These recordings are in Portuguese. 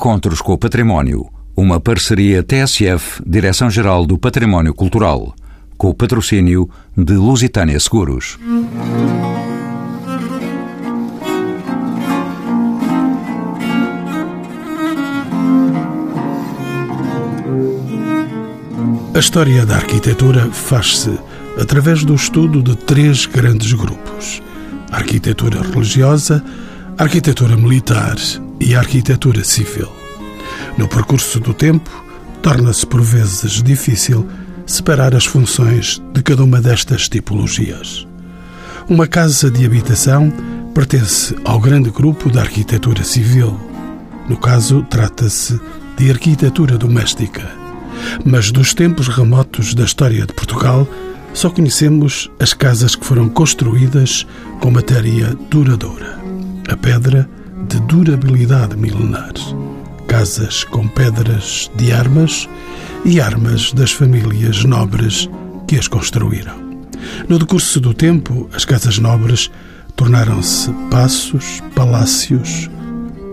Encontros com o Património, uma parceria TSF, Direção-Geral do Património Cultural, com o patrocínio de Lusitânia Seguros. A história da arquitetura faz-se através do estudo de três grandes grupos: arquitetura religiosa, arquitetura militar e a arquitetura civil. No percurso do tempo, torna-se por vezes difícil separar as funções de cada uma destas tipologias. Uma casa de habitação pertence ao grande grupo da arquitetura civil. No caso, trata-se de arquitetura doméstica. Mas dos tempos remotos da história de Portugal, só conhecemos as casas que foram construídas com matéria duradoura. A pedra de durabilidade milenar. Casas com pedras de armas e armas das famílias nobres que as construíram. No decurso do tempo, as casas nobres tornaram-se passos, palácios,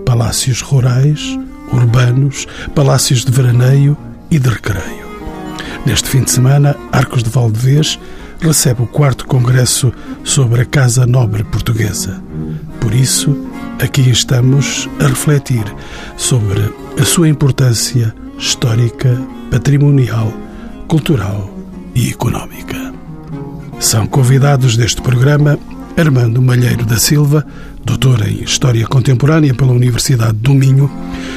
palácios rurais, urbanos, palácios de veraneio e de recreio. Neste fim de semana, Arcos de Valdevez recebe o quarto congresso sobre a Casa Nobre Portuguesa. Por isso, aqui estamos a refletir sobre a sua importância histórica, patrimonial, cultural e económica. São convidados deste programa Armando Malheiro da Silva, doutor em História Contemporânea pela Universidade do Minho,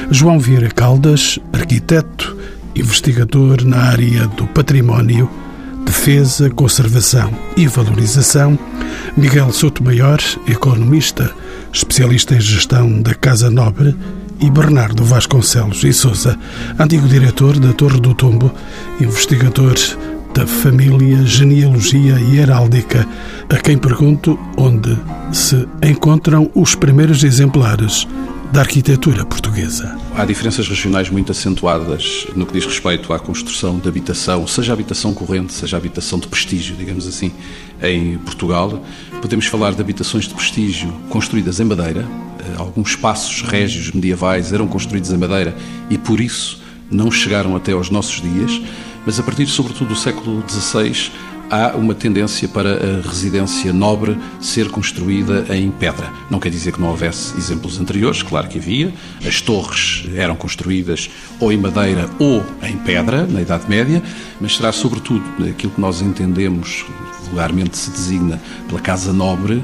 João Vieira Caldas, arquiteto, investigador na área do património, defesa, conservação e valorização, Miguel Sotomayor, economista, especialista em gestão da Casa Nobre, e Bernardo Vasconcelos e Souza, antigo diretor da Torre do Tombo, investigador da família, genealogia e heráldica, a quem pergunto onde se encontram os primeiros exemplares da arquitetura portuguesa. Há diferenças regionais muito acentuadas no que diz respeito à construção de habitação, seja habitação corrente, seja habitação de prestígio, digamos assim, em Portugal. Podemos falar de habitações de prestígio construídas em madeira. Eh, alguns espaços régios medievais eram construídos em madeira e, por isso, não chegaram até aos nossos dias. Mas a partir, sobretudo, do século XVI, há uma tendência para a residência nobre ser construída em pedra. Não quer dizer que não houvesse exemplos anteriores, claro que havia. As torres eram construídas ou em madeira ou em pedra, na Idade Média, mas será sobretudo aquilo que nós entendemos, vulgarmente se designa pela casa nobre,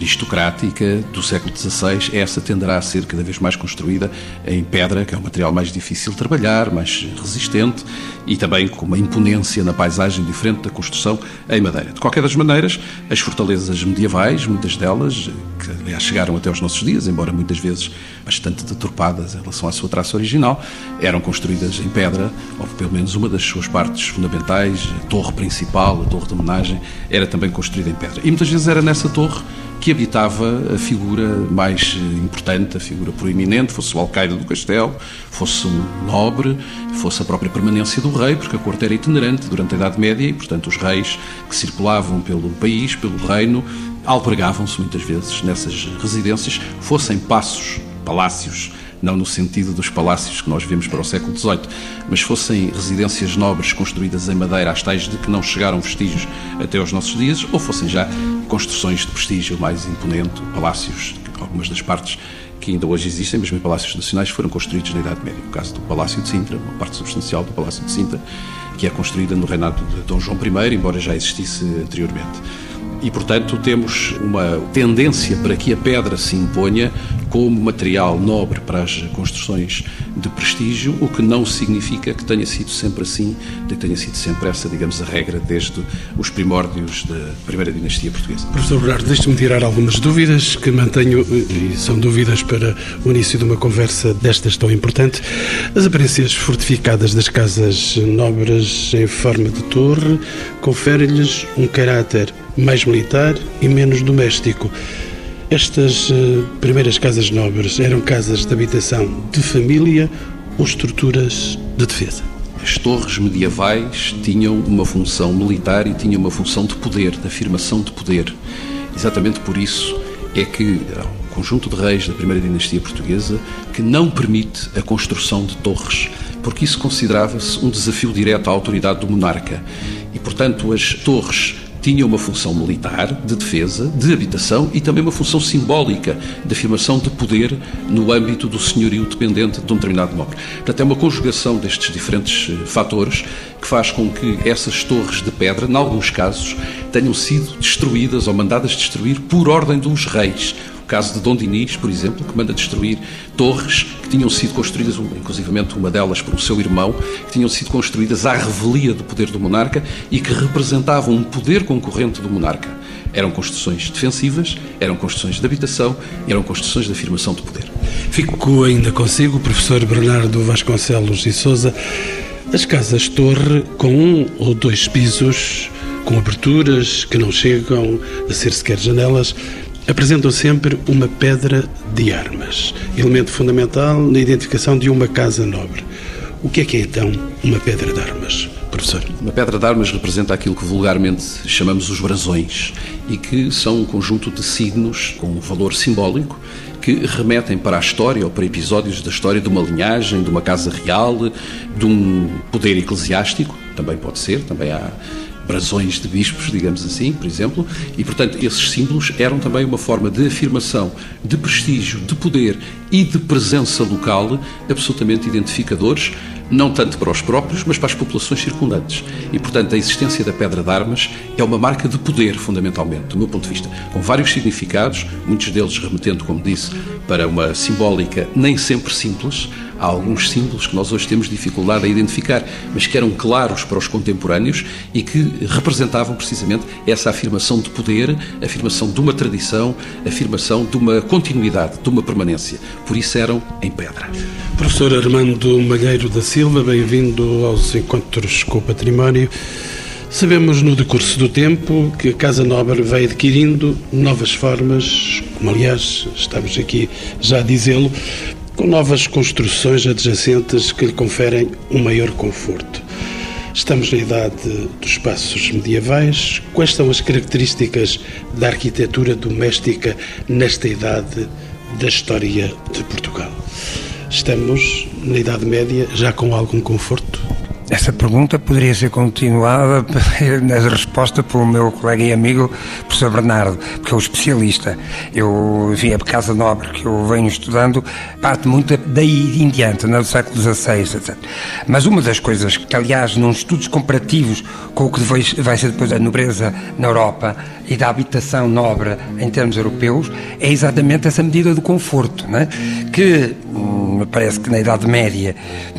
aristocrática do século XVI, essa tenderá a ser cada vez mais construída em pedra, que é um material mais difícil de trabalhar, mais resistente e também com uma imponência na paisagem diferente da construção em madeira. De qualquer das maneiras, as fortalezas medievais, muitas delas, que aliás chegaram até os nossos dias, embora muitas vezes bastante deturpadas em relação à sua traça original, eram construídas em pedra, ou pelo menos uma das suas partes fundamentais, a torre principal, a torre de homenagem, era também construída em pedra. E muitas vezes era nessa torre que habitava a figura mais importante, a figura proeminente, fosse o alcaide do castelo, fosse um nobre, fosse a própria permanência do rei, porque a corte era itinerante durante a Idade Média e, portanto, os reis que circulavam pelo país, pelo reino, albergavam-se muitas vezes nessas residências, fossem passos, palácios, não no sentido dos palácios que nós vimos para o século XVIII, mas fossem residências nobres construídas em madeira, às tais de que não chegaram vestígios até aos nossos dias, ou fossem já construções de prestígio mais imponente, palácios, algumas das partes que ainda hoje existem, mesmo em palácios nacionais, foram construídos na Idade Média. O caso do Palácio de Sintra, uma parte substancial do Palácio de Sintra, que é construída no reinado de Dom João I, embora já existisse anteriormente e, portanto, temos uma tendência para que a pedra se imponha como material nobre para as construções de prestígio, o que não significa que tenha sido sempre assim, que tenha sido sempre essa, digamos, a regra desde os primórdios da primeira dinastia portuguesa. Professor Bernardo, deixe-me tirar algumas dúvidas que mantenho, e são dúvidas para o início de uma conversa destas tão importante. As aparências fortificadas das casas nobres em forma de torre conferem-lhes um caráter mais militar e menos doméstico. Estas uh, primeiras casas nobres eram casas de habitação de família ou estruturas de defesa? As torres medievais tinham uma função militar e tinham uma função de poder, de afirmação de poder. Exatamente por isso é que, conjunto de reis da primeira dinastia portuguesa que não permite a construção de torres, porque isso considerava-se um desafio direto à autoridade do monarca. E, portanto, as torres tinha uma função militar, de defesa, de habitação e também uma função simbólica de afirmação de poder no âmbito do senhorio dependente de um determinado nobre. Portanto, é uma conjugação destes diferentes eh, fatores que faz com que essas torres de pedra, em alguns casos, tenham sido destruídas ou mandadas destruir por ordem dos reis caso de Dom Dinis, por exemplo, que manda destruir torres que tinham sido construídas, inclusivamente uma delas por o seu irmão, que tinham sido construídas à revelia do poder do monarca e que representavam um poder concorrente do monarca. Eram construções defensivas, eram construções de habitação, eram construções de afirmação de poder. Fico ainda consigo, professor Bernardo Vasconcelos e Souza. As casas torre com um ou dois pisos, com aberturas que não chegam a ser sequer janelas, apresentam sempre uma pedra de armas, elemento fundamental na identificação de uma casa nobre. O que é que é então uma pedra de armas, professor? Uma pedra de armas representa aquilo que vulgarmente chamamos os brasões e que são um conjunto de signos com um valor simbólico que remetem para a história ou para episódios da história de uma linhagem, de uma casa real, de um poder eclesiástico, também pode ser, também há brasões de bispos, digamos assim, por exemplo, e portanto esses símbolos eram também uma forma de afirmação, de prestígio, de poder e de presença local absolutamente identificadores, não tanto para os próprios, mas para as populações circundantes. E portanto a existência da pedra de armas é uma marca de poder, fundamentalmente, do meu ponto de vista, com vários significados, muitos deles remetendo, como disse, para uma simbólica nem sempre simples há alguns símbolos que nós hoje temos dificuldade a identificar, mas que eram claros para os contemporâneos e que representavam precisamente essa afirmação de poder, afirmação de uma tradição, afirmação de uma continuidade, de uma permanência. Por isso eram em pedra. Professor Armando Malheiro da Silva, bem-vindo aos Encontros com o Património. Sabemos no decurso do tempo que a Casa Nobre vai adquirindo novas formas, como aliás estamos aqui já a dizê-lo, com novas construções adjacentes que lhe conferem um maior conforto. Estamos na idade dos espaços medievais. Quais são as características da arquitetura doméstica nesta idade da história de Portugal? Estamos na Idade Média já com algum conforto? Essa pergunta poderia ser continuada na resposta pelo meu colega e amigo, professor Bernardo, porque é o especialista. Eu, enfim, a Casa Nobre que eu venho estudando parte muito daí em diante, no século XVI, etc. Mas uma das coisas que, aliás, nos estudos comparativos com o que vai ser depois a nobreza na Europa e da habitação nobre em termos europeus, é exatamente essa medida do conforto, né? que hum, me parece que na Idade Média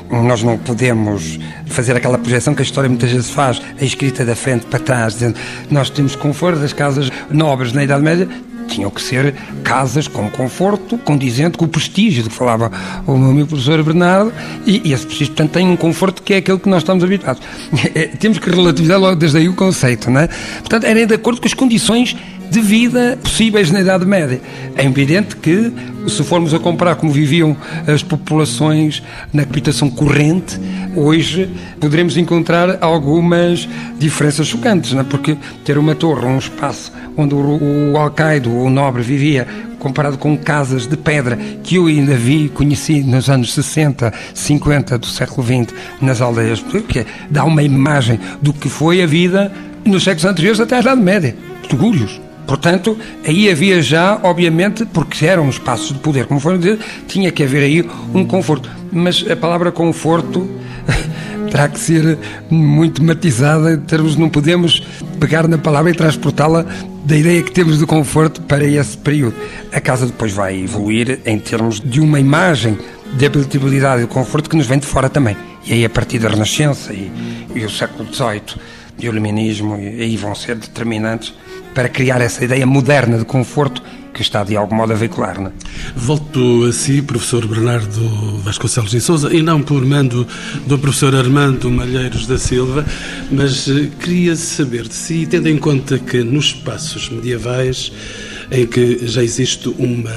nós não podemos fazer aquela projeção que a história muitas vezes faz, a escrita da frente para trás, dizendo nós temos conforto, as casas nobres na Idade Média tinham que ser casas com conforto, condizente com o prestígio de que falava o meu amigo professor Bernardo, e, e esse prestígio, portanto, tem um conforto que é aquele que nós estamos habituados. É, temos que relativizar logo desde aí o conceito, não é? Portanto, era de acordo com as condições de vida possíveis na Idade Média. É evidente que, se formos a comparar como viviam as populações na habitação corrente, hoje poderemos encontrar algumas diferenças chocantes, não é? porque ter uma torre, um espaço onde o, o alcaide, o nobre, vivia comparado com casas de pedra que eu ainda vi, conheci nos anos 60, 50 do século XX nas aldeias, porque dá uma imagem do que foi a vida nos séculos anteriores até à Idade Média. Segúrios. Portanto, aí havia já, obviamente, porque eram espaços de poder, como foram dizer, tinha que haver aí um conforto. Mas a palavra conforto terá que ser muito matizada, em termos, não podemos pegar na palavra e transportá-la da ideia que temos de conforto para esse período. A casa depois vai evoluir em termos de uma imagem de habitabilidade e de conforto que nos vem de fora também. E aí, a partir da Renascença e, e o século XVIII e o Iluminismo, e aí vão ser determinantes para criar essa ideia moderna de conforto que está de algum modo a veicular. Não é? Volto a si, professor Bernardo Vasconcelos de Souza, e não por mando do professor Armando Malheiros da Silva, mas eh, queria saber de si, tendo em conta que nos espaços medievais em que já existe uma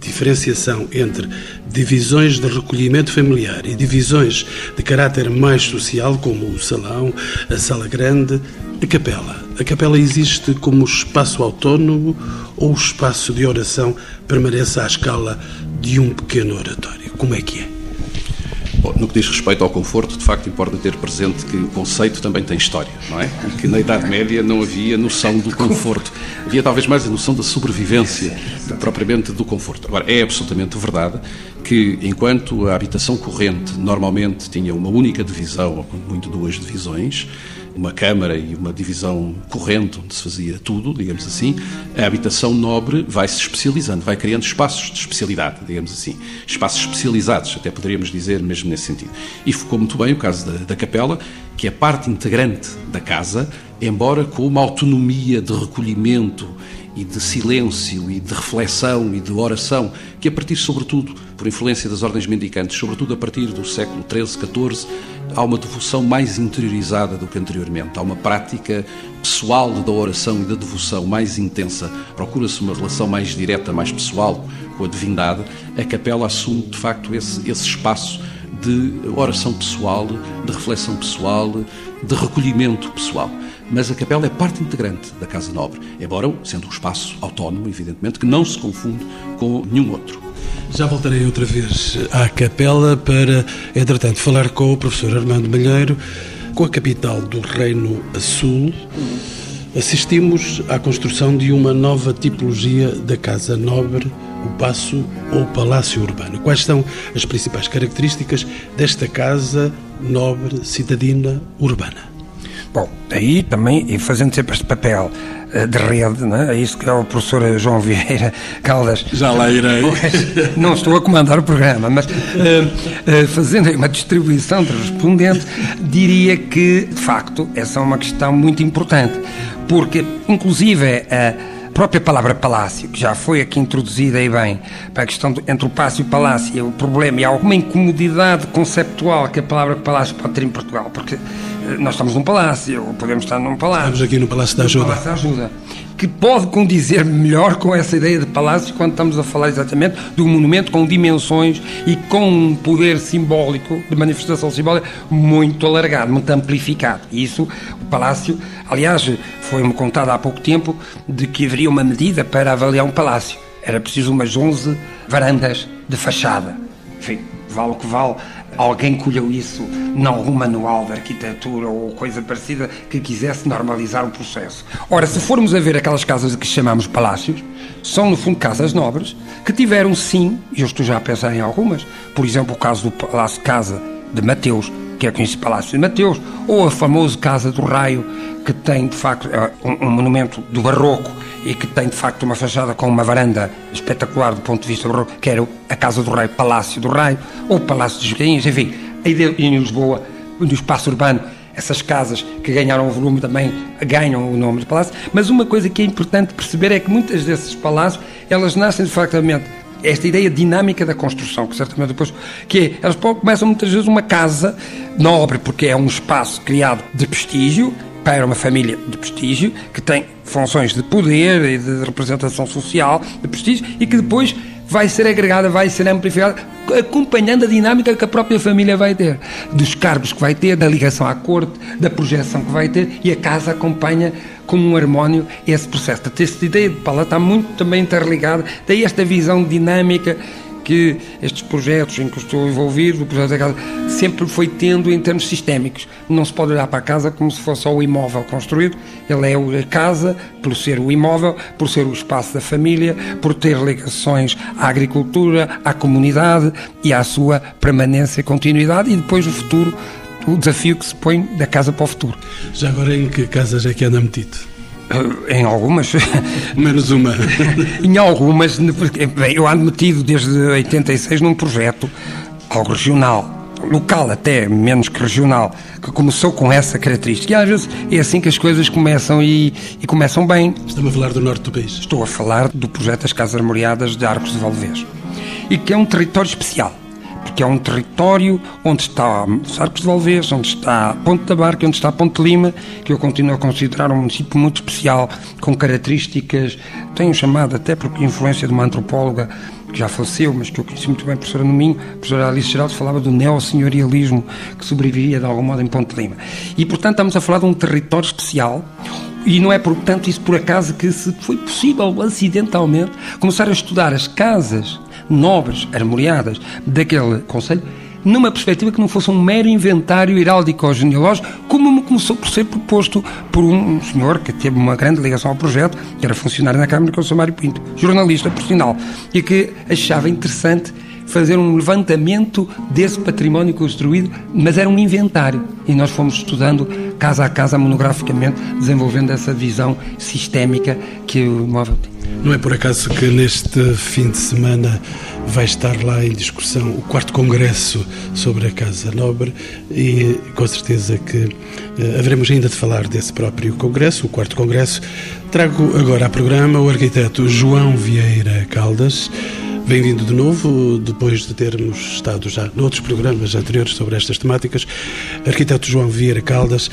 diferenciação entre divisões de recolhimento familiar e divisões de caráter mais social, como o salão, a sala grande, a capela. A capela existe como espaço autónomo ou o espaço de oração permanece à escala de um pequeno oratório? Como é que é? No que diz respeito ao conforto, de facto importa ter presente que o conceito também tem história, não é? Que na Idade Média não havia noção do conforto. Havia talvez mais a noção da sobrevivência, propriamente do conforto. Agora, é absolutamente verdade que enquanto a habitação corrente normalmente tinha uma única divisão, ou muito duas divisões, uma câmara e uma divisão corrente onde se fazia tudo, digamos assim, a habitação nobre vai se especializando, vai criando espaços de especialidade, digamos assim, espaços especializados, até poderíamos dizer mesmo nesse sentido. E ficou muito bem o caso da, da capela, que é parte integrante da casa, embora com uma autonomia de recolhimento e de silêncio e de reflexão e de oração, que a partir, sobretudo, por influência das ordens mendicantes, sobretudo a partir do século XIII, XIV, há uma devoção mais interiorizada do que anteriormente. Há uma prática pessoal da oração e da devoção mais intensa. Procura-se uma relação mais direta, mais pessoal com a divindade. A capela assume, de facto, esse, esse espaço de oração pessoal, de reflexão pessoal, de recolhimento pessoal. Mas a capela é parte integrante da Casa Nobre, embora sendo um espaço autónomo, evidentemente, que não se confunde com nenhum outro. Já voltarei outra vez à capela para, entretanto, falar com o professor Armando Malheiro, com a capital do Reino Sul. Assistimos à construção de uma nova tipologia da Casa Nobre, o Paço ou Palácio Urbano. Quais são as principais características desta Casa Nobre Citadina Urbana? Bom, aí também, e fazendo sempre este papel eh, de rede, não é? é isso que é o professor João Vieira Caldas. Já lá irei. Não estou a comandar o programa, mas uh, uh, fazendo uma distribuição de respondentes, diria que, de facto, essa é uma questão muito importante, porque, inclusive, a própria palavra palácio, que já foi aqui introduzida aí bem, para a questão entre o palácio e o palácio, o problema e alguma incomodidade conceptual que a palavra palácio pode ter em Portugal, porque nós estamos num palácio, podemos estar num palácio. Estamos aqui no Palácio da Ajuda. Palácio da Ajuda. Que pode condizer melhor com essa ideia de palácio quando estamos a falar exatamente de um monumento com dimensões e com um poder simbólico, de manifestação simbólica, muito alargado, muito amplificado. E isso, o palácio, aliás, foi-me contado há pouco tempo de que haveria uma medida para avaliar um palácio. Era preciso umas 11 varandas de fachada. Enfim, vale o que vale alguém colheu isso em algum manual de arquitetura ou coisa parecida que quisesse normalizar o processo. Ora, se formos a ver aquelas casas que chamamos palácios, são no fundo casas nobres que tiveram sim, e eu estou já a pensar em algumas, por exemplo, o caso do Palácio Casa de Mateus, que é conhecido Palácio de Mateus, ou a famosa Casa do Raio, que tem de facto é um, um monumento do barroco e que tem de facto uma fachada com uma varanda espetacular do ponto de vista barroco, que era a Casa do Raio, Palácio do Raio, ou Palácio dos Gainhos, enfim, em Lisboa, no espaço urbano, essas casas que ganharam volume também ganham o nome de palácio, mas uma coisa que é importante perceber é que muitas desses palácios, elas nascem de factamente esta ideia dinâmica da construção, que certamente depois, que é, elas começam muitas vezes uma casa nobre, porque é um espaço criado de prestígio, para uma família de prestígio, que tem funções de poder e de representação social, de prestígio, e que depois vai ser agregada, vai ser amplificada, acompanhando a dinâmica que a própria família vai ter, dos cargos que vai ter, da ligação à corte, da projeção que vai ter, e a casa acompanha como um harmónio esse processo. Portanto, esta ideia de Paula está muito também interligada, daí esta visão dinâmica que estes projetos em que estou envolvido, o projeto da casa, sempre foi tendo em termos sistémicos. Não se pode olhar para a casa como se fosse só o imóvel construído. Ele é a casa, por ser o imóvel, por ser o espaço da família, por ter ligações à agricultura, à comunidade e à sua permanência e continuidade e depois o futuro, o desafio que se põe da casa para o futuro. Já agora em que casas é que anda metido? Em algumas. Menos uma. em algumas. Bem, eu ando metido desde 86 num projeto, algo regional, local até, menos que regional, que começou com essa característica. E às vezes é assim que as coisas começam e, e começam bem. Estamos a falar do norte do país. Estou a falar do projeto das Casas Armoriadas de Arcos de Valdevez. E que é um território especial que é um território onde está os Arcos de Valvez, onde está Ponte da Barca, onde está Ponte Lima, que eu continuo a considerar um município muito especial, com características, tenho chamado até porque influência de uma antropóloga que já faleceu, mas que eu conheci muito bem, a professora Nominho, a professora Alice Geraldo, falava do neossenhorialismo que sobrevivia de algum modo em Ponte Lima. E, portanto, estamos a falar de um território especial, e não é, portanto, isso por acaso que se foi possível, acidentalmente, começar a estudar as casas nobres, armoriadas daquele Conselho, numa perspectiva que não fosse um mero inventário heráldico ou genealógico, como começou por ser proposto por um senhor que teve uma grande ligação ao projeto, que era funcionário na Câmara, que é o Samário Pinto, jornalista profissional, e que achava interessante fazer um levantamento desse património construído, mas era um inventário. E nós fomos estudando casa a casa, monograficamente, desenvolvendo essa visão sistémica que o imóvel tem. Não é por acaso que neste fim de semana vai estar lá em discussão o quarto congresso sobre a Casa Nobre e com certeza que eh, haveremos ainda de falar desse próprio congresso, o quarto congresso. Trago agora ao programa o arquiteto João Vieira Caldas. Bem-vindo de novo, depois de termos estado já noutros programas anteriores sobre estas temáticas. Arquiteto João Vieira Caldas.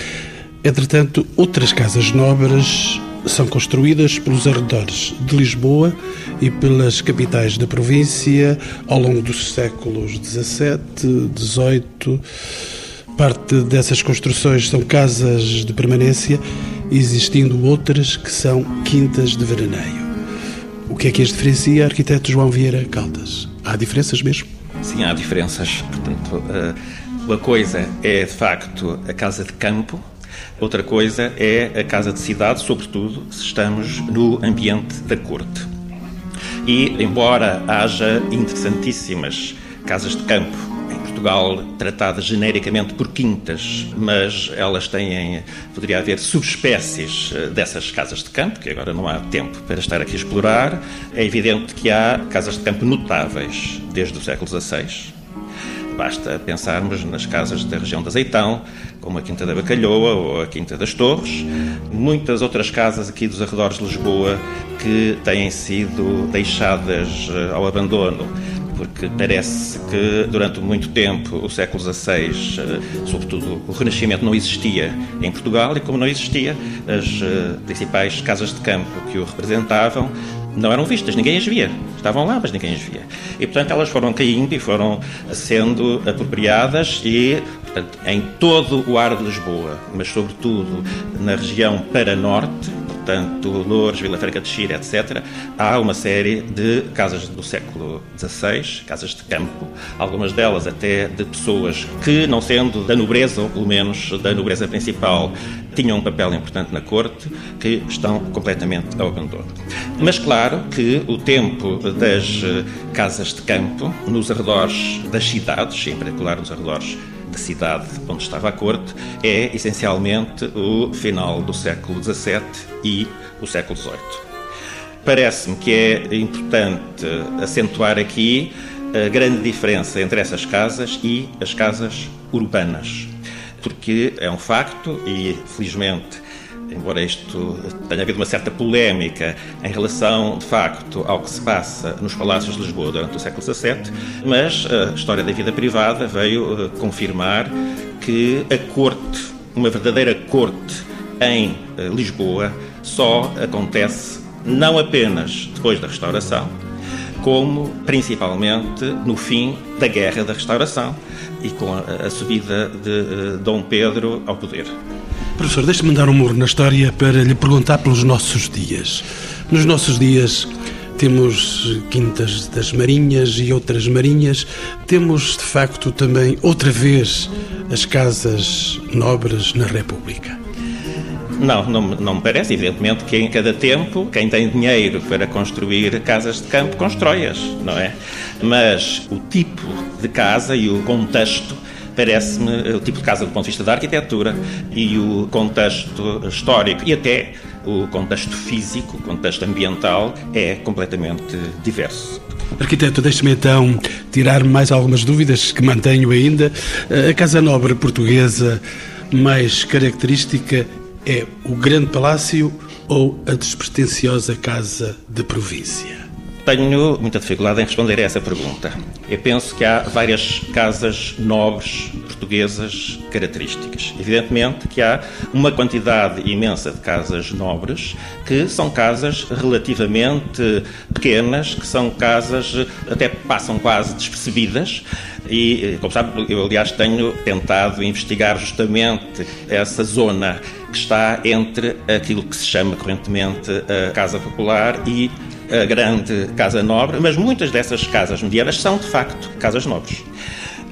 Entretanto, outras casas nobres são construídas pelos arredores de Lisboa e pelas capitais da província ao longo dos séculos XVII, XVIII. Parte dessas construções são casas de permanência, existindo outras que são quintas de veraneio. O que é que as diferencia, arquiteto João Vieira Caldas? Há diferenças mesmo? Sim, há diferenças. Portanto, eh, uma coisa é, de facto, a casa de campo, outra coisa é a casa de cidade, sobretudo se estamos no ambiente da corte. E, embora haja interessantíssimas casas de campo Portugal tratada genericamente por quintas, mas elas têm, poderia haver subespécies eh, dessas casas de campo, que agora não há tempo para estar aqui a explorar. É evidente que há casas de campo notáveis desde o século XVI. Basta pensarmos nas casas da região de Azeitão, como a Quinta da Bacalhoa ou a Quinta das Torres, muitas outras casas aqui dos arredores de Lisboa que têm sido deixadas eh, ao abandono porque parece que durante muito tempo, o século XVI, eh, sobretudo o Renascimento, não existia em Portugal e, como não existia, as eh, principais casas de campo que o representavam não eram vistas, ninguém as via. Estavam lá, mas ninguém as via. E, portanto, elas foram caindo e foram sendo apropriadas e, portanto, em todo o ar de Lisboa, mas sobretudo na região para norte, portanto, Lourdes, Vila Franca de Xira, etc., há uma série de casas do século XVI, casas de campo, algumas delas até de pessoas que, não sendo da nobreza, ou pelo menos da nobreza principal, tinham um papel importante na corte, que estão completamente ao abandono. Mas claro que o tempo das casas de campo, nos arredores das cidades, em particular nos arredores da cidade onde estava a corte é essencialmente o final do século XVII e o século XVIII. Parece-me que é importante acentuar aqui a grande diferença entre essas casas e as casas urbanas, porque é um facto e, felizmente, embora isto tenha havido uma certa polémica em relação, de facto, ao que se passa nos palácios de Lisboa durante o século XVII, mas a história da vida privada veio eh, confirmar que a corte, uma verdadeira corte em eh, Lisboa, só acontece não apenas depois da restauração, como principalmente no fim da Guerra da Restauração e com a, subida de eh, Dom Pedro ao poder. Professor, deixe-me dar um murro na história para lhe perguntar pelos nossos dias. Nos nossos dias temos quintas das marinhas e outras marinhas. Temos, de facto, também outra vez as casas nobres na República. Não, não, não me parece. Evidentemente que em cada tempo, quem tem dinheiro para construir casas de campo, constrói-as, não é? Mas o tipo de casa e o contexto parece-me o tipo de casa do ponto de vista da arquitetura e o contexto histórico e até o contexto físico, o contexto ambiental é completamente diverso. Arquiteto, deixe-me então tirar mais algumas dúvidas que mantenho ainda. A Casa Nobre Portuguesa mais característica é o Grande Palácio ou a despretensiosa Casa de Província? Tenho muita dificuldade em responder a essa pergunta. Eu penso que há várias casas nobres portuguesas características. Evidentemente que há uma quantidade imensa de casas nobres que são casas relativamente pequenas, que são casas até passam quase despercebidas. E, como sabe, eu aliás tenho tentado investigar justamente essa zona que está entre aquilo que se chama correntemente a Casa Popular e a grande Casa Nobre, mas muitas dessas casas medianas são, de facto, casas nobres.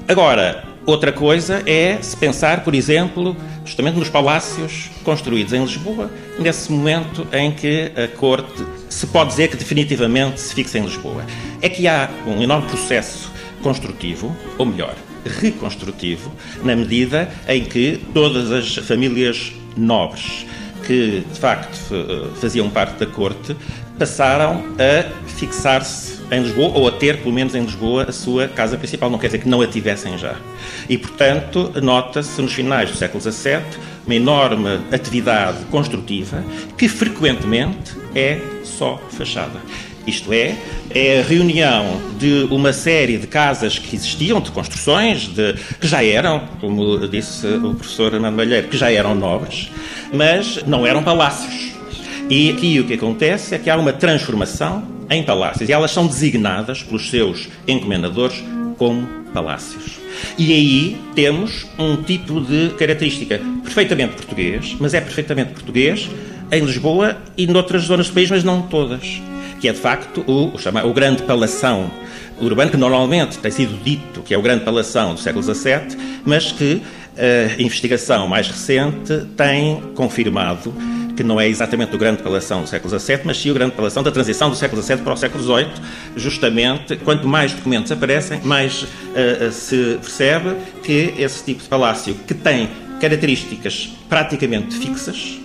Agora, outra coisa é se pensar, por exemplo, justamente nos palácios construídos em Lisboa, nesse momento em que a corte se pode dizer que definitivamente se fixa em Lisboa. É que há um enorme processo construtivo, ou melhor, reconstrutivo, na medida em que todas as famílias nobres que de facto faziam parte da corte passaram a fixar-se em Lisboa ou a ter, pelo menos em Lisboa, a sua casa principal. Não quer dizer que não a tivessem já. E, portanto, nota-se nos finais do século XVII uma enorme atividade construtiva que frequentemente é só fachada. Isto é, é a reunião de uma série de casas que existiam, de construções, de, que já eram, como disse o professor Armando Malheiro, que já eram nobres, mas não eram palácios. E aqui o que acontece é que há uma transformação em palácios e elas são designadas pelos seus encomendadores como palácios. E aí temos um tipo de característica perfeitamente português, mas é perfeitamente português em Lisboa e noutras zonas do país, mas não todas. Que é de facto o, o, o grande palação urbano, que normalmente tem sido dito que é o grande palação do século XVII, mas que a investigação mais recente tem confirmado que não é exatamente o grande palação do século XVII, mas sim o grande palação da transição do século XVII para o século XVIII. Justamente, quanto mais documentos aparecem, mais uh, se percebe que esse tipo de palácio, que tem características praticamente fixas,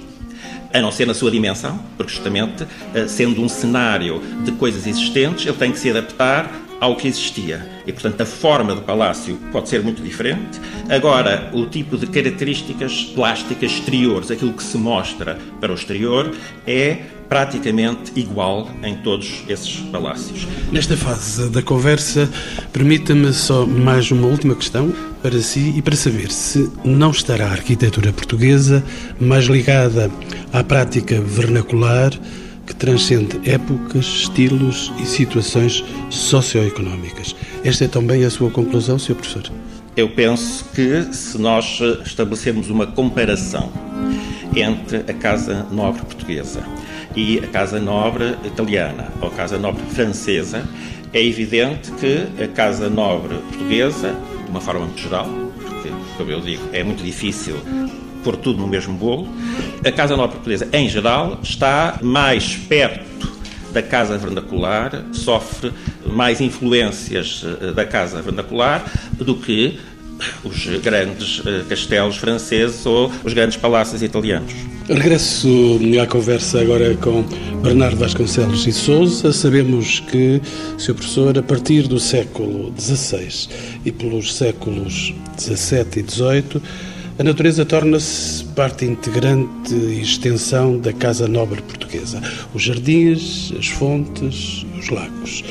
a não ser na sua dimensão, porque justamente, uh, sendo um cenário de coisas existentes, ele tem que se adaptar ao que existia. E, portanto, a forma do palácio pode ser muito diferente. Agora, o tipo de características plásticas exteriores, aquilo que se mostra para o exterior, é praticamente igual em todos esses palácios. Nesta fase da conversa, permita-me só mais uma última questão para si e para saber se não estará a arquitetura portuguesa mais ligada à prática vernacular que transcende épocas, estilos e situações socioeconómicas. Esta é também a sua conclusão, Sr. Professor? Eu penso que se nós estabelecermos uma comparação entre a Casa Nobre portuguesa e a Casa Nobre italiana ou a Casa Nobre francesa, é evidente que a Casa Nobre portuguesa, de uma forma muito geral, porque, como eu digo, é muito difícil pôr tudo no mesmo bolo. A Casa Nova Portuguesa, em geral, está mais perto da Casa Vernacular, sofre mais influências eh, da Casa Vernacular do que os grandes eh, castelos franceses ou os grandes palácios italianos. Regresso à conversa agora com Bernardo Vasconcelos e Souza. Sabemos que, Sr. Professor, a partir do século XVI e pelos séculos XVII e XVIII, a natureza torna-se parte integrante e extensão da Casa Nobre Portuguesa. Os jardins, as fontes os lagos.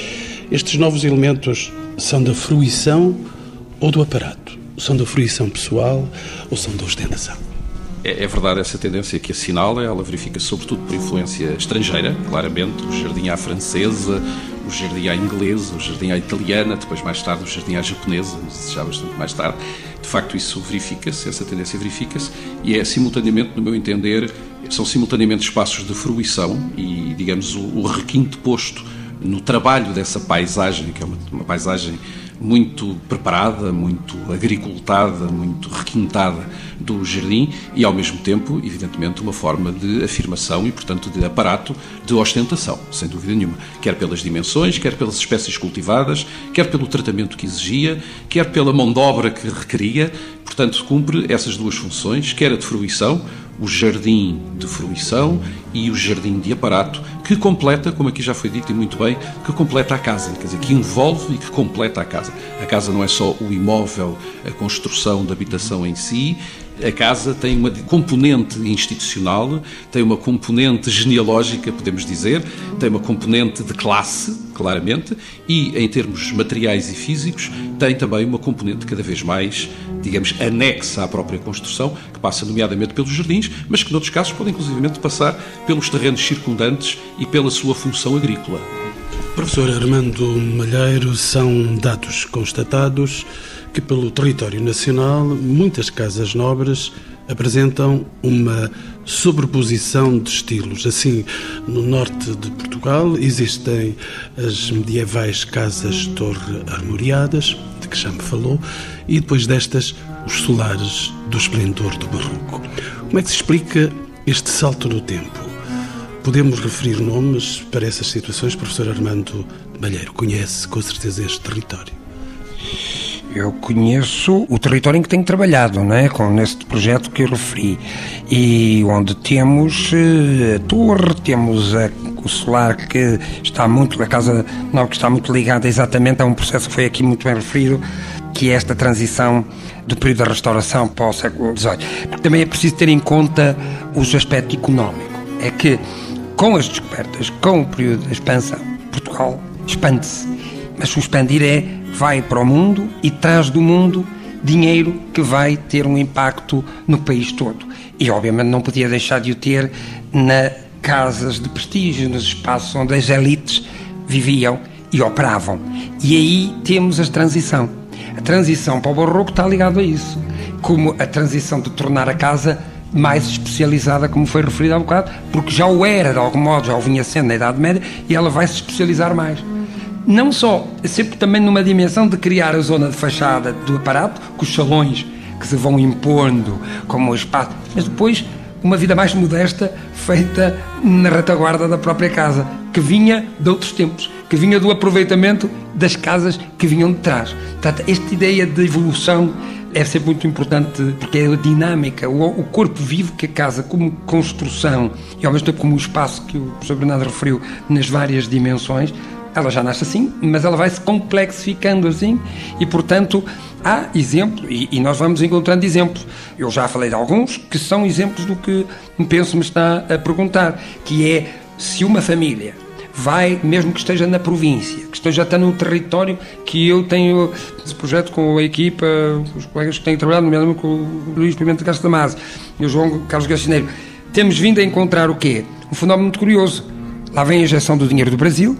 Estes novos elementos são da fruição ou do aparato? São da fruição pessoal ou são da ostentação? É, é verdade essa tendência que assinala, ela verifica sobretudo por influência estrangeira, claramente, o jardim à francesa, o jardim à inglesa, o jardim à italiana, depois mais tarde o jardim à japonesa, já bastante mais tarde. De facto, isso verifica-se, essa tendência verifica-se, e é simultaneamente, no meu entender, são simultaneamente espaços de fruição e, digamos, o, o requinte posto no trabalho dessa paisagem, que é uma, uma paisagem muito preparada, muito agricultada, muito requintada do jardim e, ao mesmo tempo, evidentemente, uma forma de afirmação e, portanto, de aparato de ostentação, sem dúvida nenhuma. Quer pelas dimensões, quer pelas espécies cultivadas, quer pelo tratamento que exigia, quer pela mão de obra que requeria. Portanto, cumpre essas duas funções, quer a de fruição, o jardim de fruição e o jardim de aparato, que completa, como aqui já foi dito e muito bem, que completa a casa, quer dizer, que envolve e que completa a casa. A casa não é só o imóvel, a construção da habitação em si, A casa tem uma componente institucional, tem uma componente genealógica, podemos dizer, tem uma componente de classe, claramente, e em termos materiais e físicos, tem também uma componente cada vez mais, digamos, anexa à própria construção, que passa nomeadamente pelos jardins, mas que noutros casos pode inclusivamente passar pelos terrenos circundantes e pela sua função agrícola. Professor Armando Malheiro, são dados constatados que pelo território nacional muitas casas nobres apresentam uma sobreposição de estilos. Assim, no norte de Portugal existem as medievais casas torre armoriadas, de que já me falou, e depois destas os solares do esplendor do barroco. Como é que se explica este salto no tempo? Podemos referir nomes para essas situações? Professor Armando Malheiro conhece com certeza este território. Eu conheço o território em que tenho trabalhado, não é? com neste projeto que eu referi, e onde temos eh, a torre, temos a, o solar que está muito, a casa nova que está muito ligada exatamente a um processo que foi aqui muito bem referido, que é esta transição do período da restauração para o século XVIII. Também é preciso ter em conta o aspecto económico. É que com as descobertas, com o período da expansão, Portugal expande-se. Mas expandir é, vai para o mundo e traz do mundo dinheiro que vai ter um impacto no país todo. E obviamente não podia deixar de o ter na casas de prestígio, nos espaços onde as elites viviam e operavam. E aí temos a transição. A transição para o barroco está ligado a isso. Como a transição de tornar a casa mais especializada, como foi referido há um bocado, porque já o era, de algum modo, já o vinha sendo na Idade Média, e ela vai se especializar mais. Não só, sempre também numa dimensão de criar a zona de fachada do aparato, com os salões que se vão impondo como espaço, mas depois uma vida mais modesta feita na retaguarda da própria casa, que vinha de outros tempos, que vinha do aproveitamento das casas que vinham de trás. Portanto, esta ideia de evolução é sempre muito importante porque é a dinâmica, o, corpo vivo que a casa, como construção e ao mesmo tempo como o espaço que o professor Bernardo referiu nas várias dimensões, ela já nasce assim, mas ela vai se complexificando assim e, portanto, há exemplos e, e, nós vamos encontrando exemplos. Eu já falei de alguns que são exemplos do que penso me está a perguntar, que é se uma família vai, mesmo que esteja na província, que esteja até no território que eu tenho esse projeto com a equipa, os colegas que têm trabalhado, nomeadamente com o Luís Pimenta Castro Damasio e o João Carlos Gacineiro, temos vindo a encontrar o quê? Um fenómeno muito curioso. Lá vem a injeção do dinheiro do Brasil,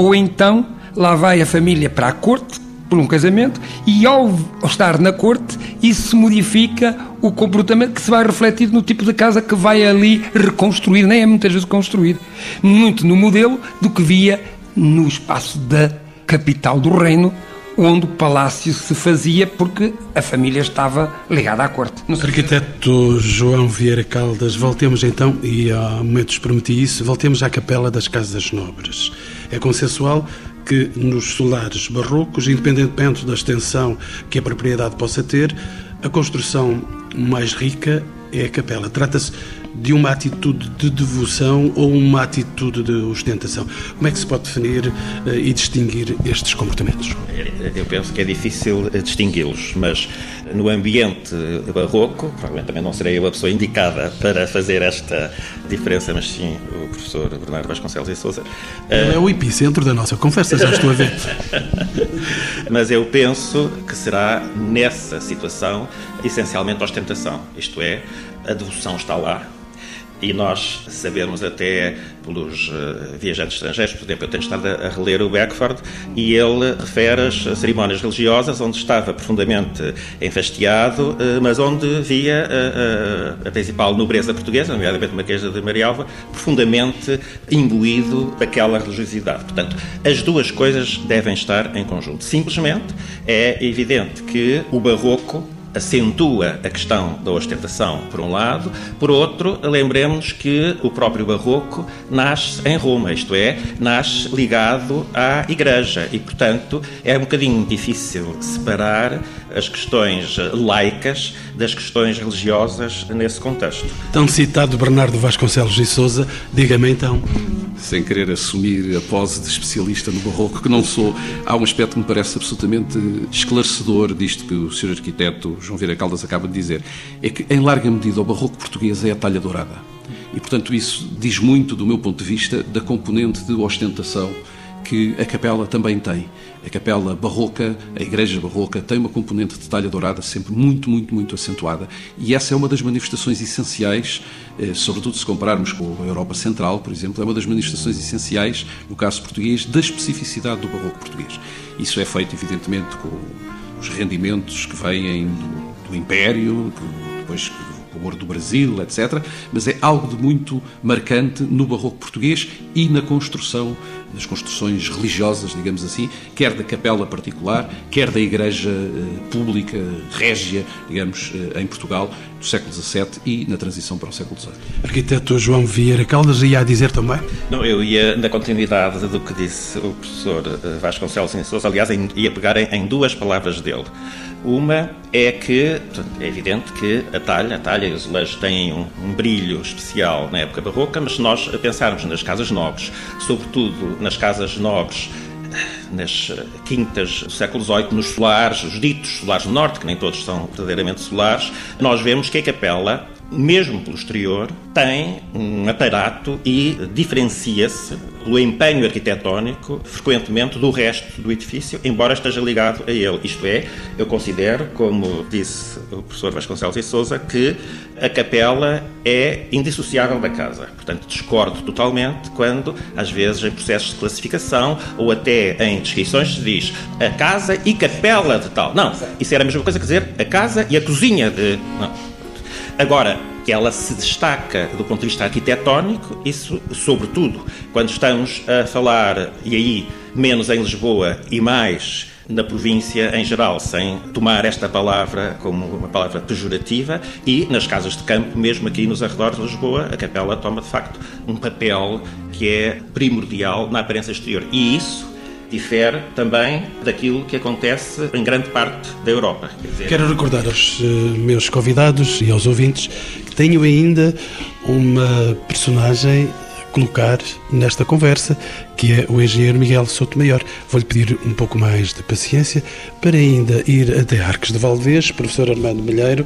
ou então lá vai a família para a corte, por um casamento e ao estar na corte isso modifica o comportamento que se vai refletir no tipo de casa que vai ali reconstruir, nem é muitas vezes construir, muito no modelo do que via no espaço da capital do reino, onde o palácio se fazia porque a família estava ligada à corte. Arquiteto João Vieira Caldas, voltemos então, e há momentos prometi isso, voltemos à Capela das Casas Nobres. É consensual que nos solares barrocos, independentemente da extensão que a propriedade possa ter, a construção mais rica é a capela. Trata-se de uma atitude de devoção ou uma atitude de ostentação. Como é que se pode definir uh, e distinguir estes comportamentos? Eu penso que é difícil eh, distingui-los, mas no ambiente barroco, provavelmente também não serei eu a pessoa indicada para fazer esta diferença, mas sim o professor Bernardo Vasconcelos e Souza. Ele é o epicentro da nossa conversa, já estou a ver. mas eu penso que será nessa situação essencialmente ostentação, isto é, a devoção está lá, e nós sabemos até pelos uh, viajantes estrangeiros, por exemplo, eu tenho estado a, reler o Beckford e ele refere as cerimónias religiosas onde estava profundamente enfastiado, uh, mas onde via uh, a principal nobreza portuguesa, nomeadamente Marquesa de Marialva, profundamente imbuído daquela religiosidade. Portanto, as duas coisas devem estar em conjunto. Simplesmente é evidente que o barroco acentua a questão da ostentação, por um lado, por outro, lembremos que o próprio Barroco nasce em Roma, isto é, nasce ligado à Igreja e, portanto, é um bocadinho difícil separar as questões laicas das questões religiosas nesse contexto. Tão citado Bernardo Vasconcelos e Souza, diga-me então, sem querer assumir a pose de especialista no barroco, que não sou, há um aspecto que me parece absolutamente esclarecedor disto que o Sr. Arquiteto João Vieira Caldas acaba de dizer. É que, em larga medida, o barroco português é a talha dourada. E, portanto, isso diz muito, do meu ponto de vista, da componente de ostentação que a capela também tem. A capela barroca, a igreja barroca, tem uma componente de talha dourada sempre muito, muito, muito acentuada. E essa é uma das manifestações essenciais, eh, sobretudo se compararmos com a Europa Central, por exemplo, é uma das manifestações essenciais, no caso português, da especificidade do barroco português. Isso é feito, evidentemente, com os rendimentos que vêm do, Império, que depois o ouro do Brasil, etc. Mas é algo de muito marcante no barroco português e na construção das construções religiosas, digamos assim, quer da capela particular, quer da igreja eh, pública régia, digamos, eh, em Portugal, do século XVII e na transição para o século XVIII. Arquiteto João Vieira Caldas ia a dizer também? Não, eu ia na continuidade do que disse o professor eh, Vasconcelos em Sousa, aliás, ia pegar em duas palavras dele. Uma é que é evidente que a talha, a talha e os azulejos têm um, um, brilho especial na época barroca, mas se nós pensarmos nas casas nobres, sobretudo nas casas nobres nas quintas do século XVIII, nos solares, os ditos solares do norte, que nem todos são verdadeiramente solares, nós vemos que a capela mesmo pelo exterior, tem um aparato e diferencia-se pelo empenho arquitetónico, frequentemente, do resto do edifício, embora esteja ligado a ele. Isto é, eu considero, como disse o professor Vasconcelos e Souza, que a capela é indissociável da casa. Portanto, discordo totalmente quando, às vezes, em processos de classificação ou até em descrições se diz a casa e capela de tal. Não, isso era a mesma coisa que dizer a casa e a cozinha de... Não Agora, ela se destaca do ponto de vista arquitetónico, isso sobretudo quando estamos a falar, e aí menos em Lisboa e mais na província em geral, sem tomar esta palavra como uma palavra pejorativa, e nas casas de campo, mesmo aqui nos arredores de Lisboa, a capela toma de facto um papel que é primordial na aparência exterior. E isso difere também daquilo que acontece em grande parte da Europa. Dizer... Quero recordar aos uh, meus convidados e aos ouvintes que tenho ainda uma personagem colocar nesta conversa, que é o engenheiro Miguel Souto Maior. Vou-lhe pedir um pouco mais de paciência para ainda ir até Arques de Valdez, professor Armando Malheiro.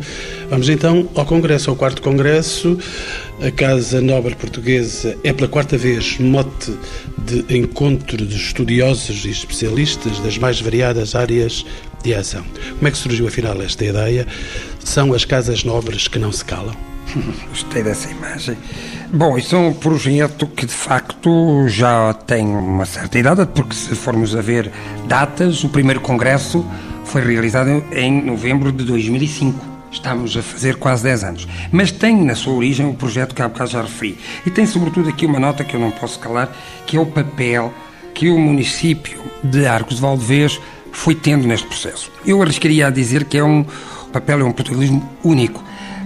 Vamos então ao Congresso, ao quarto Congresso. A Casa Nobre Portuguesa é pela quarta vez mote de encontro de estudiosos e especialistas das mais variadas áreas de ação. Como é que surgiu afinal esta ideia? São as casas nobres que não se calam? Gostei dessa imagem. Bom, isso é um projeto que de facto já tem uma certa idade, porque se formos a ver datas, o primeiro congresso foi realizado em novembro de 2005. Estamos a fazer quase 10 anos. Mas tem na sua origem o projeto que há bocado já referi. E tem sobretudo aqui uma nota que eu não posso calar, que é o papel que o município de Arcos de Valdevez foi tendo neste processo. Eu arriscaria a dizer que é um papel, é um protagonismo único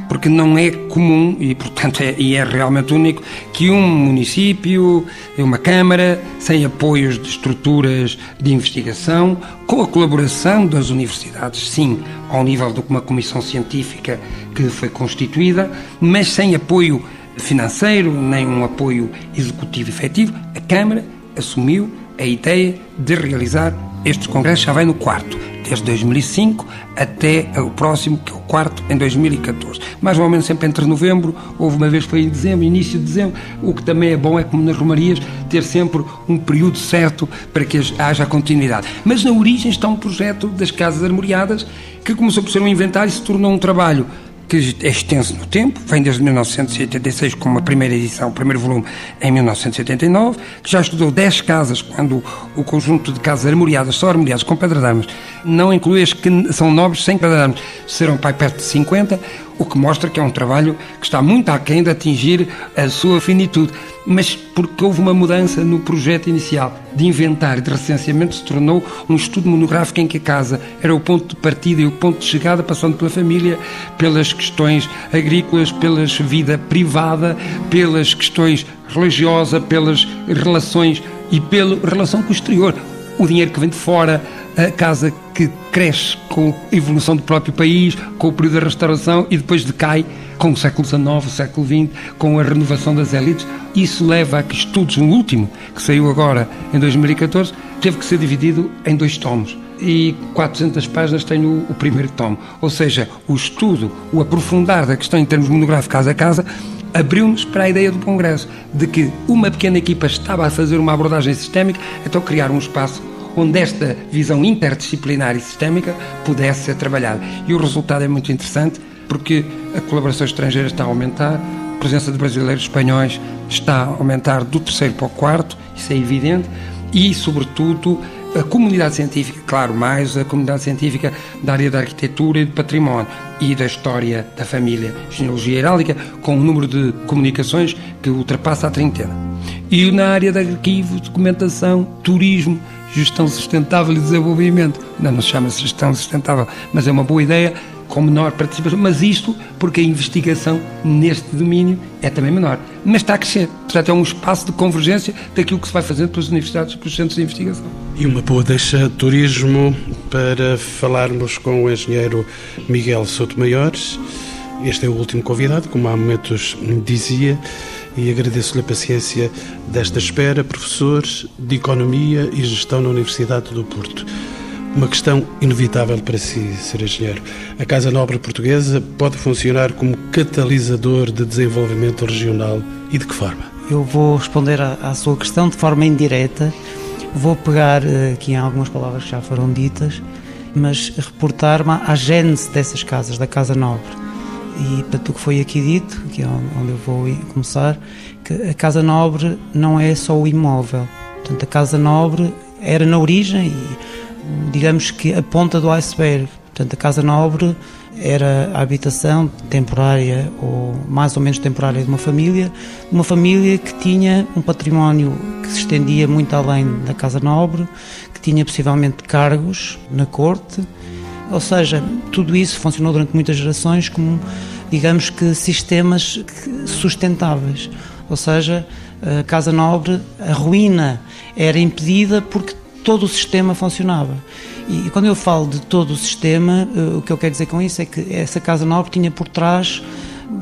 porque não é comum e, portanto, é, e é realmente único que um município, uma Câmara, sem apoios de estruturas de investigação, com a colaboração das universidades, sim, ao nível de uma comissão científica que foi constituída, mas sem apoio financeiro, nem um apoio executivo efetivo, a Câmara assumiu a ideia de realizar estes congressos, já vai no quarto desde 2005 até o próximo, que é o quarto, em 2014. Mais ou menos sempre entre novembro, houve uma vez foi em dezembro, início de dezembro, o que também é bom é como nas romarias, ter sempre um período certo para que haja continuidade. Mas na origem está um projeto das Casas Armoriadas que começou por ser um inventário e se tornou um trabalho que é extenso no tempo, vem desde 1986 com uma primeira edição, o primeiro volume em 1989, que já estudou 10 casas, quando o conjunto de casas armoriadas, só armoriadas com pedra-damas, não inclui as que são nobres sem pedra-damas, serão pai perto de 50, o que mostra que é um trabalho que está muito aquém de atingir a sua finitude. Mas porque houve uma mudança no projeto inicial de inventário, de recenseamento, se tornou um estudo monográfico em que a casa era o ponto de partida e o ponto de chegada, passando pela família, pelas questões agrícolas, pela vida privada, pelas questões religiosas, pelas relações e pela relação com o exterior o dinheiro que vem de fora, a casa que cresce com a evolução do próprio país, com o período da restauração e depois decai com o século XIX, o século XX, com a renovação das elites. Isso leva a que estudos, no último, que saiu agora em 2014, teve que ser dividido em dois tomos. E 400 páginas tem o, o primeiro tomo. Ou seja, o estudo, o aprofundar da questão em termos monográficos casa a casa, abriu-nos para a ideia do Congresso, de que uma pequena equipa estava a fazer uma abordagem sistémica, então criar um espaço onde esta visão interdisciplinar e sistémica pudesse ser trabalhada. E o resultado é muito interessante, porque a colaboração estrangeira está a aumentar, a presença de brasileiros e espanhóis está a aumentar do terceiro para o quarto, isso é evidente, e, sobretudo, a comunidade científica, claro, mais a comunidade científica da área da arquitetura e do património e da história da família, genealogia heráldica, com um número de comunicações que ultrapassa a trintena. E na área de arquivos, documentação, turismo, gestão sustentável e desenvolvimento. Não, não se chama -se gestão sustentável, mas é uma boa ideia com menor participação, mas isto porque a investigação neste domínio é também menor. Mas está a crescer. Portanto, é um espaço de convergência daquilo que se vai fazendo pelas universidades, pelos centros de investigação. E uma boa deixa turismo para falarmos com o engenheiro Miguel Souto Maiores. Este é o último convidado, como há momentos dizia, e agradeço-lhe a paciência desta espera, professor de Economia e Gestão na Universidade do Porto. Uma questão inevitável para si, Sr. Engenheiro. A Casa Nobre Portuguesa pode funcionar como catalisador de desenvolvimento regional e de que forma? Eu vou responder à, à sua questão de forma indireta. Vou pegar eh, aqui em algumas palavras que já foram ditas, mas reportar-me à gênese dessas casas, da Casa Nobre. E, portanto, o que foi aqui dito, que é onde eu vou começar, que a Casa Nobre não é só o imóvel. Portanto, a Casa Nobre era na origem digamos que a ponta do iceberg. Portanto, a Casa Nobre era a habitação temporária ou mais ou menos temporária de uma família, uma família que tinha um património que se estendia muito além da Casa Nobre, que tinha possivelmente cargos na corte, ou seja, tudo isso funcionou durante muitas gerações como, digamos que, sistemas sustentáveis. Ou seja, a Casa Nobre, a ruína era impedida porque todo o sistema funcionava. E quando eu falo de todo o sistema, eh, o que eu quero dizer com isso é que essa Casa Nobre tinha por trás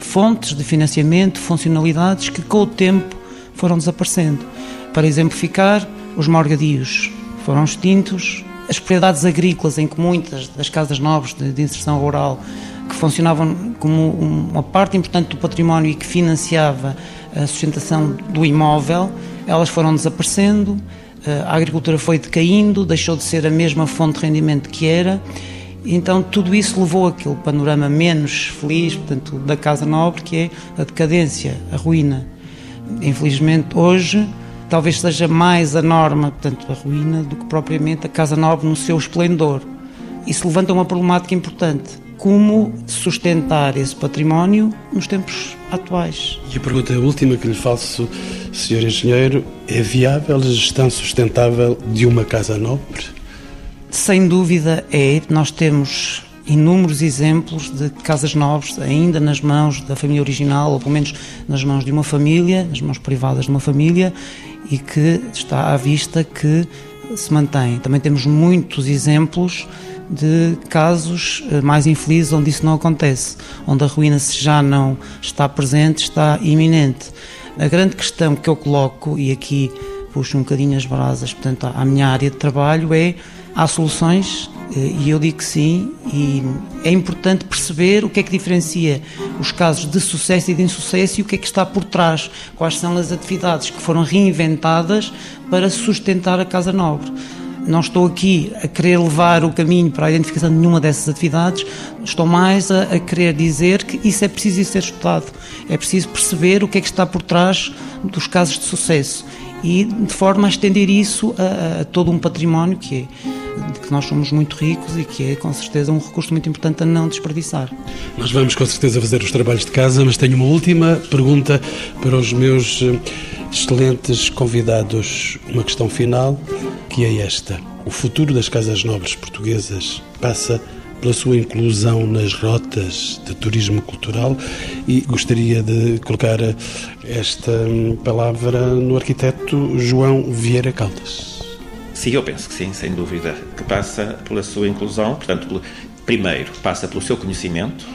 fontes de financiamento, funcionalidades que com o tempo foram desaparecendo. Para exemplificar, os morgadios foram extintos, as propriedades agrícolas, em que muitas das casas nobres de, de inserção rural, que funcionavam como uma parte importante do património e que financiava a sustentação do imóvel, elas foram desaparecendo, a agricultura foi decaindo, deixou de ser a mesma fonte de rendimento que era. Então tudo isso levou aquele panorama menos feliz, portanto, da Casa Nobre, que é a decadência, a ruína. Infelizmente hoje talvez seja mais a norma, portanto, a ruína, do que propriamente a Casa Nobre no seu esplendor. Isso levanta uma problemática importante como sustentar esse património nos tempos atuais. E a pergunta última que lhe faço, Sr. Engenheiro, é viável a gestão sustentável de uma casa nobre? Sem dúvida é. Nós temos inúmeros exemplos de casas nobres ainda nas mãos da família original, ou pelo menos nas mãos de uma família, nas mãos privadas de uma família, e que está à vista que se mantém. Também temos muitos exemplos de casos eh, mais infelizes onde isso não acontece, onde a ruína se já não está presente, está iminente. A grande questão que eu coloco, e aqui puxo um bocadinho as brasas, portanto, à minha área de trabalho, é há soluções eh, e eu digo que sim, e é importante perceber o que é que diferencia os casos de sucesso e de insucesso e o que é que está por trás, quais são as atividades que foram reinventadas para sustentar a Casa Nobre. Não estou aqui a querer levar o caminho para a identificação de nenhuma dessas atividades, estou mais a, a querer dizer que isso é preciso ser estudado, é preciso perceber o que é que está por trás dos casos de sucesso e de forma a estender isso a, a todo um património que é que nós somos muito ricos e que é com certeza um recurso muito importante a não desperdiçar. Nós vamos com certeza fazer os trabalhos de casa, mas tenho uma última pergunta para os meus eh, excelentes convidados. Uma questão final que é esta: o futuro das casas nobres portuguesas passa pela sua inclusão nas rotas de turismo cultural e gostaria de colocar esta palavra no arquiteto João Vieira Caldas. Sim, eu penso que sim, sem dúvida, que passa pela sua inclusão, portanto, primeiro, passa pelo seu conhecimento,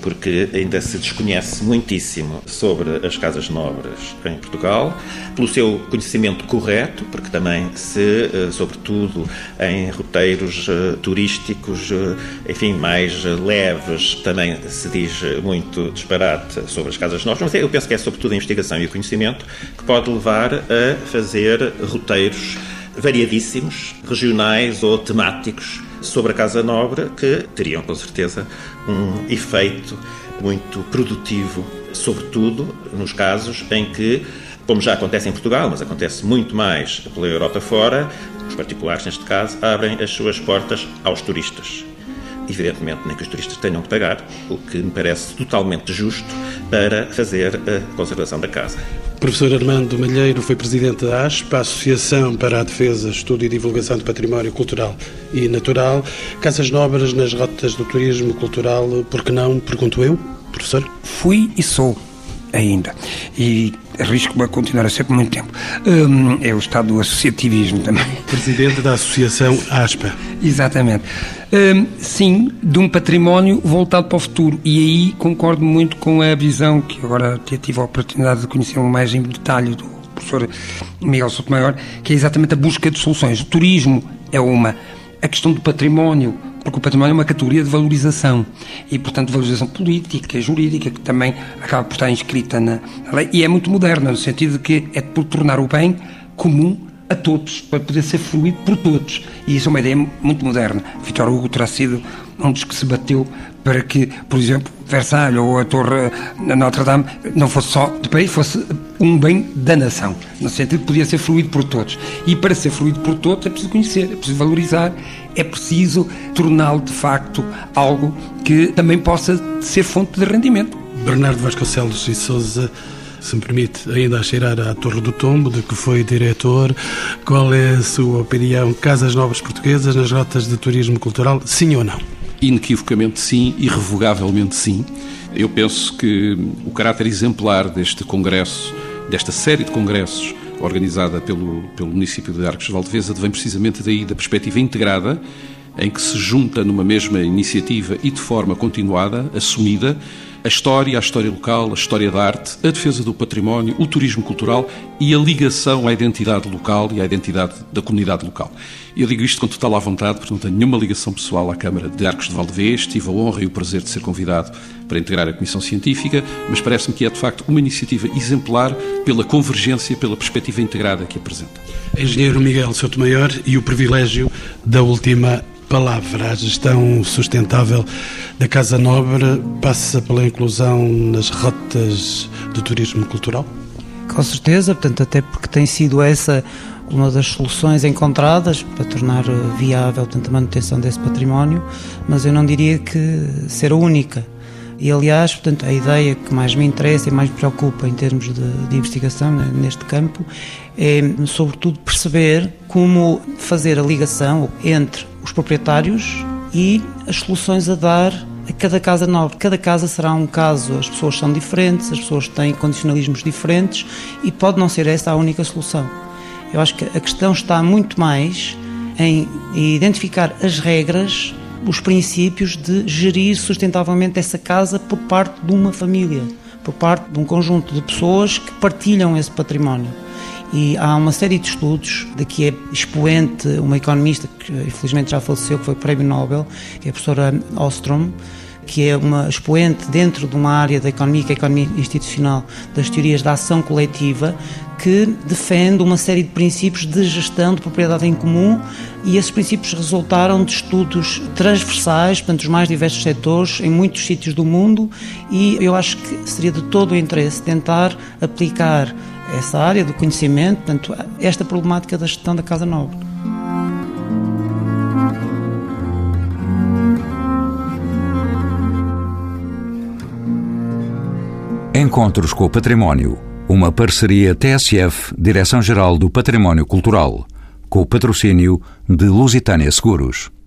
porque ainda se desconhece muitíssimo sobre as casas nobres em Portugal, pelo seu conhecimento correto, porque também se, eh, sobretudo em roteiros eh, turísticos, eh, enfim, mais leves, também se diz muito disparate sobre as casas nobres, mas eu penso que é sobretudo a investigação e o conhecimento que pode levar a fazer roteiros variadíssimos, regionais ou temáticos, sobre a Casa Nobre, que teriam com certeza um efeito muito produtivo, sobretudo nos casos em que, como já acontece em Portugal, mas acontece muito mais pela Europa fora, os particulares, neste caso, abrem as suas portas aos turistas. Evidentemente, nem que os turistas tenham que pagar, o que me parece totalmente justo para fazer a conservação da casa. Professor Armando Malheiro foi presidente da ASPA, Associação para a Defesa, Estudo e Divulgação do Património Cultural e Natural. Casas Nobres nas rotas do turismo cultural, por que não? Pergunto eu, professor. Fui e sou ainda. E arrisco-me a continuar a ser por muito tempo. Hum, é o estado do associativismo também. Presidente da Associação ASPA. Exatamente. Hum, sim, de um património voltado para o futuro. E aí concordo muito com a visão que agora tive a oportunidade de conhecer mais em detalhe do professor Miguel Sotomayor, que é exatamente a busca de soluções. O turismo é uma. A questão do património, porque o património é uma categoria de valorização e, portanto, valorização política, jurídica, que também acaba por estar inscrita na lei e é muito moderna, no sentido de que é por tornar o bem comum a todos, para poder ser fluído por todos. E isso é uma ideia muito moderna. Vitor Hugo terá sido um dos que se bateu para que, por exemplo, Versalhes ou a Torre Notre Dame não fosse só de país, fosse um bem da nação, no sentido que podia ser fluído por todos. E para ser fluído por todos é preciso conhecer, é preciso valorizar, é preciso torná-lo de facto algo que também possa ser fonte de rendimento. Bernardo Vasconcelos e Souza se me permite, ainda a cheirar à Torre do Tombo, de que foi diretor. Qual é a sua opinião? Casas Novas Portuguesas nas rotas de turismo cultural, sim ou não? Inequivocamente sim, irrevogavelmente sim. Eu penso que o caráter exemplar deste congresso, desta série de congressos organizada pelo, pelo município de Arcos de Valdeveza, vem precisamente daí da perspectiva integrada, em que se junta numa mesma iniciativa e de forma continuada, assumida, a história, a história local, a história da arte, a defesa do património, o turismo cultural e a ligação à identidade local e à identidade da comunidade local. Eu digo isto com total à vontade, porque não tenho nenhuma ligação pessoal à Câmara de Arcos de Valdevez, tive a honra e o prazer de ser convidado para integrar a Comissão Científica, mas parece-me que é de facto uma iniciativa exemplar pela convergência, pela perspectiva integrada que apresenta. Engenheiro Miguel Sotomayor e o privilégio da última palavra. A gestão sustentável da Casa Nobre passa pela inclusão nas rotas de turismo cultural? Com certeza, portanto, até porque tem sido essa uma das soluções encontradas para tornar viável portanto, a manutenção desse património, mas eu não diria que ser a única. E, aliás, portanto, a ideia que mais me interessa e mais me preocupa em termos de, de investigação né, neste campo é, sobretudo, perceber como fazer a ligação entre os proprietários e as soluções a dar a cada casa nova. Cada casa será um caso, as pessoas são diferentes, as pessoas têm condicionalismos diferentes e pode não ser essa a única solução. Eu acho que a questão está muito mais em identificar as regras, os princípios de gerir sustentavelmente essa casa por parte de uma família, por parte de um conjunto de pessoas que partilham esse património. E há uma série de estudos, daqui é expoente uma economista que infelizmente já faleceu, que foi Prémio Nobel, que é a professora Ostrom, que é uma expoente dentro de uma área da economia, que é a economia institucional, das teorias da ação coletiva, que defende uma série de princípios de gestão de propriedade em comum e esses princípios resultaram de estudos transversais, portanto, dos mais diversos setores, em muitos sítios do mundo e eu acho que seria de todo o interesse tentar aplicar essa área do conhecimento, portanto, esta problemática da gestão da Casa Nobre. Encontros com o Património. Uma parceria TSF, Direção-Geral do Património Cultural, com o patrocínio de Lusitânia Seguros.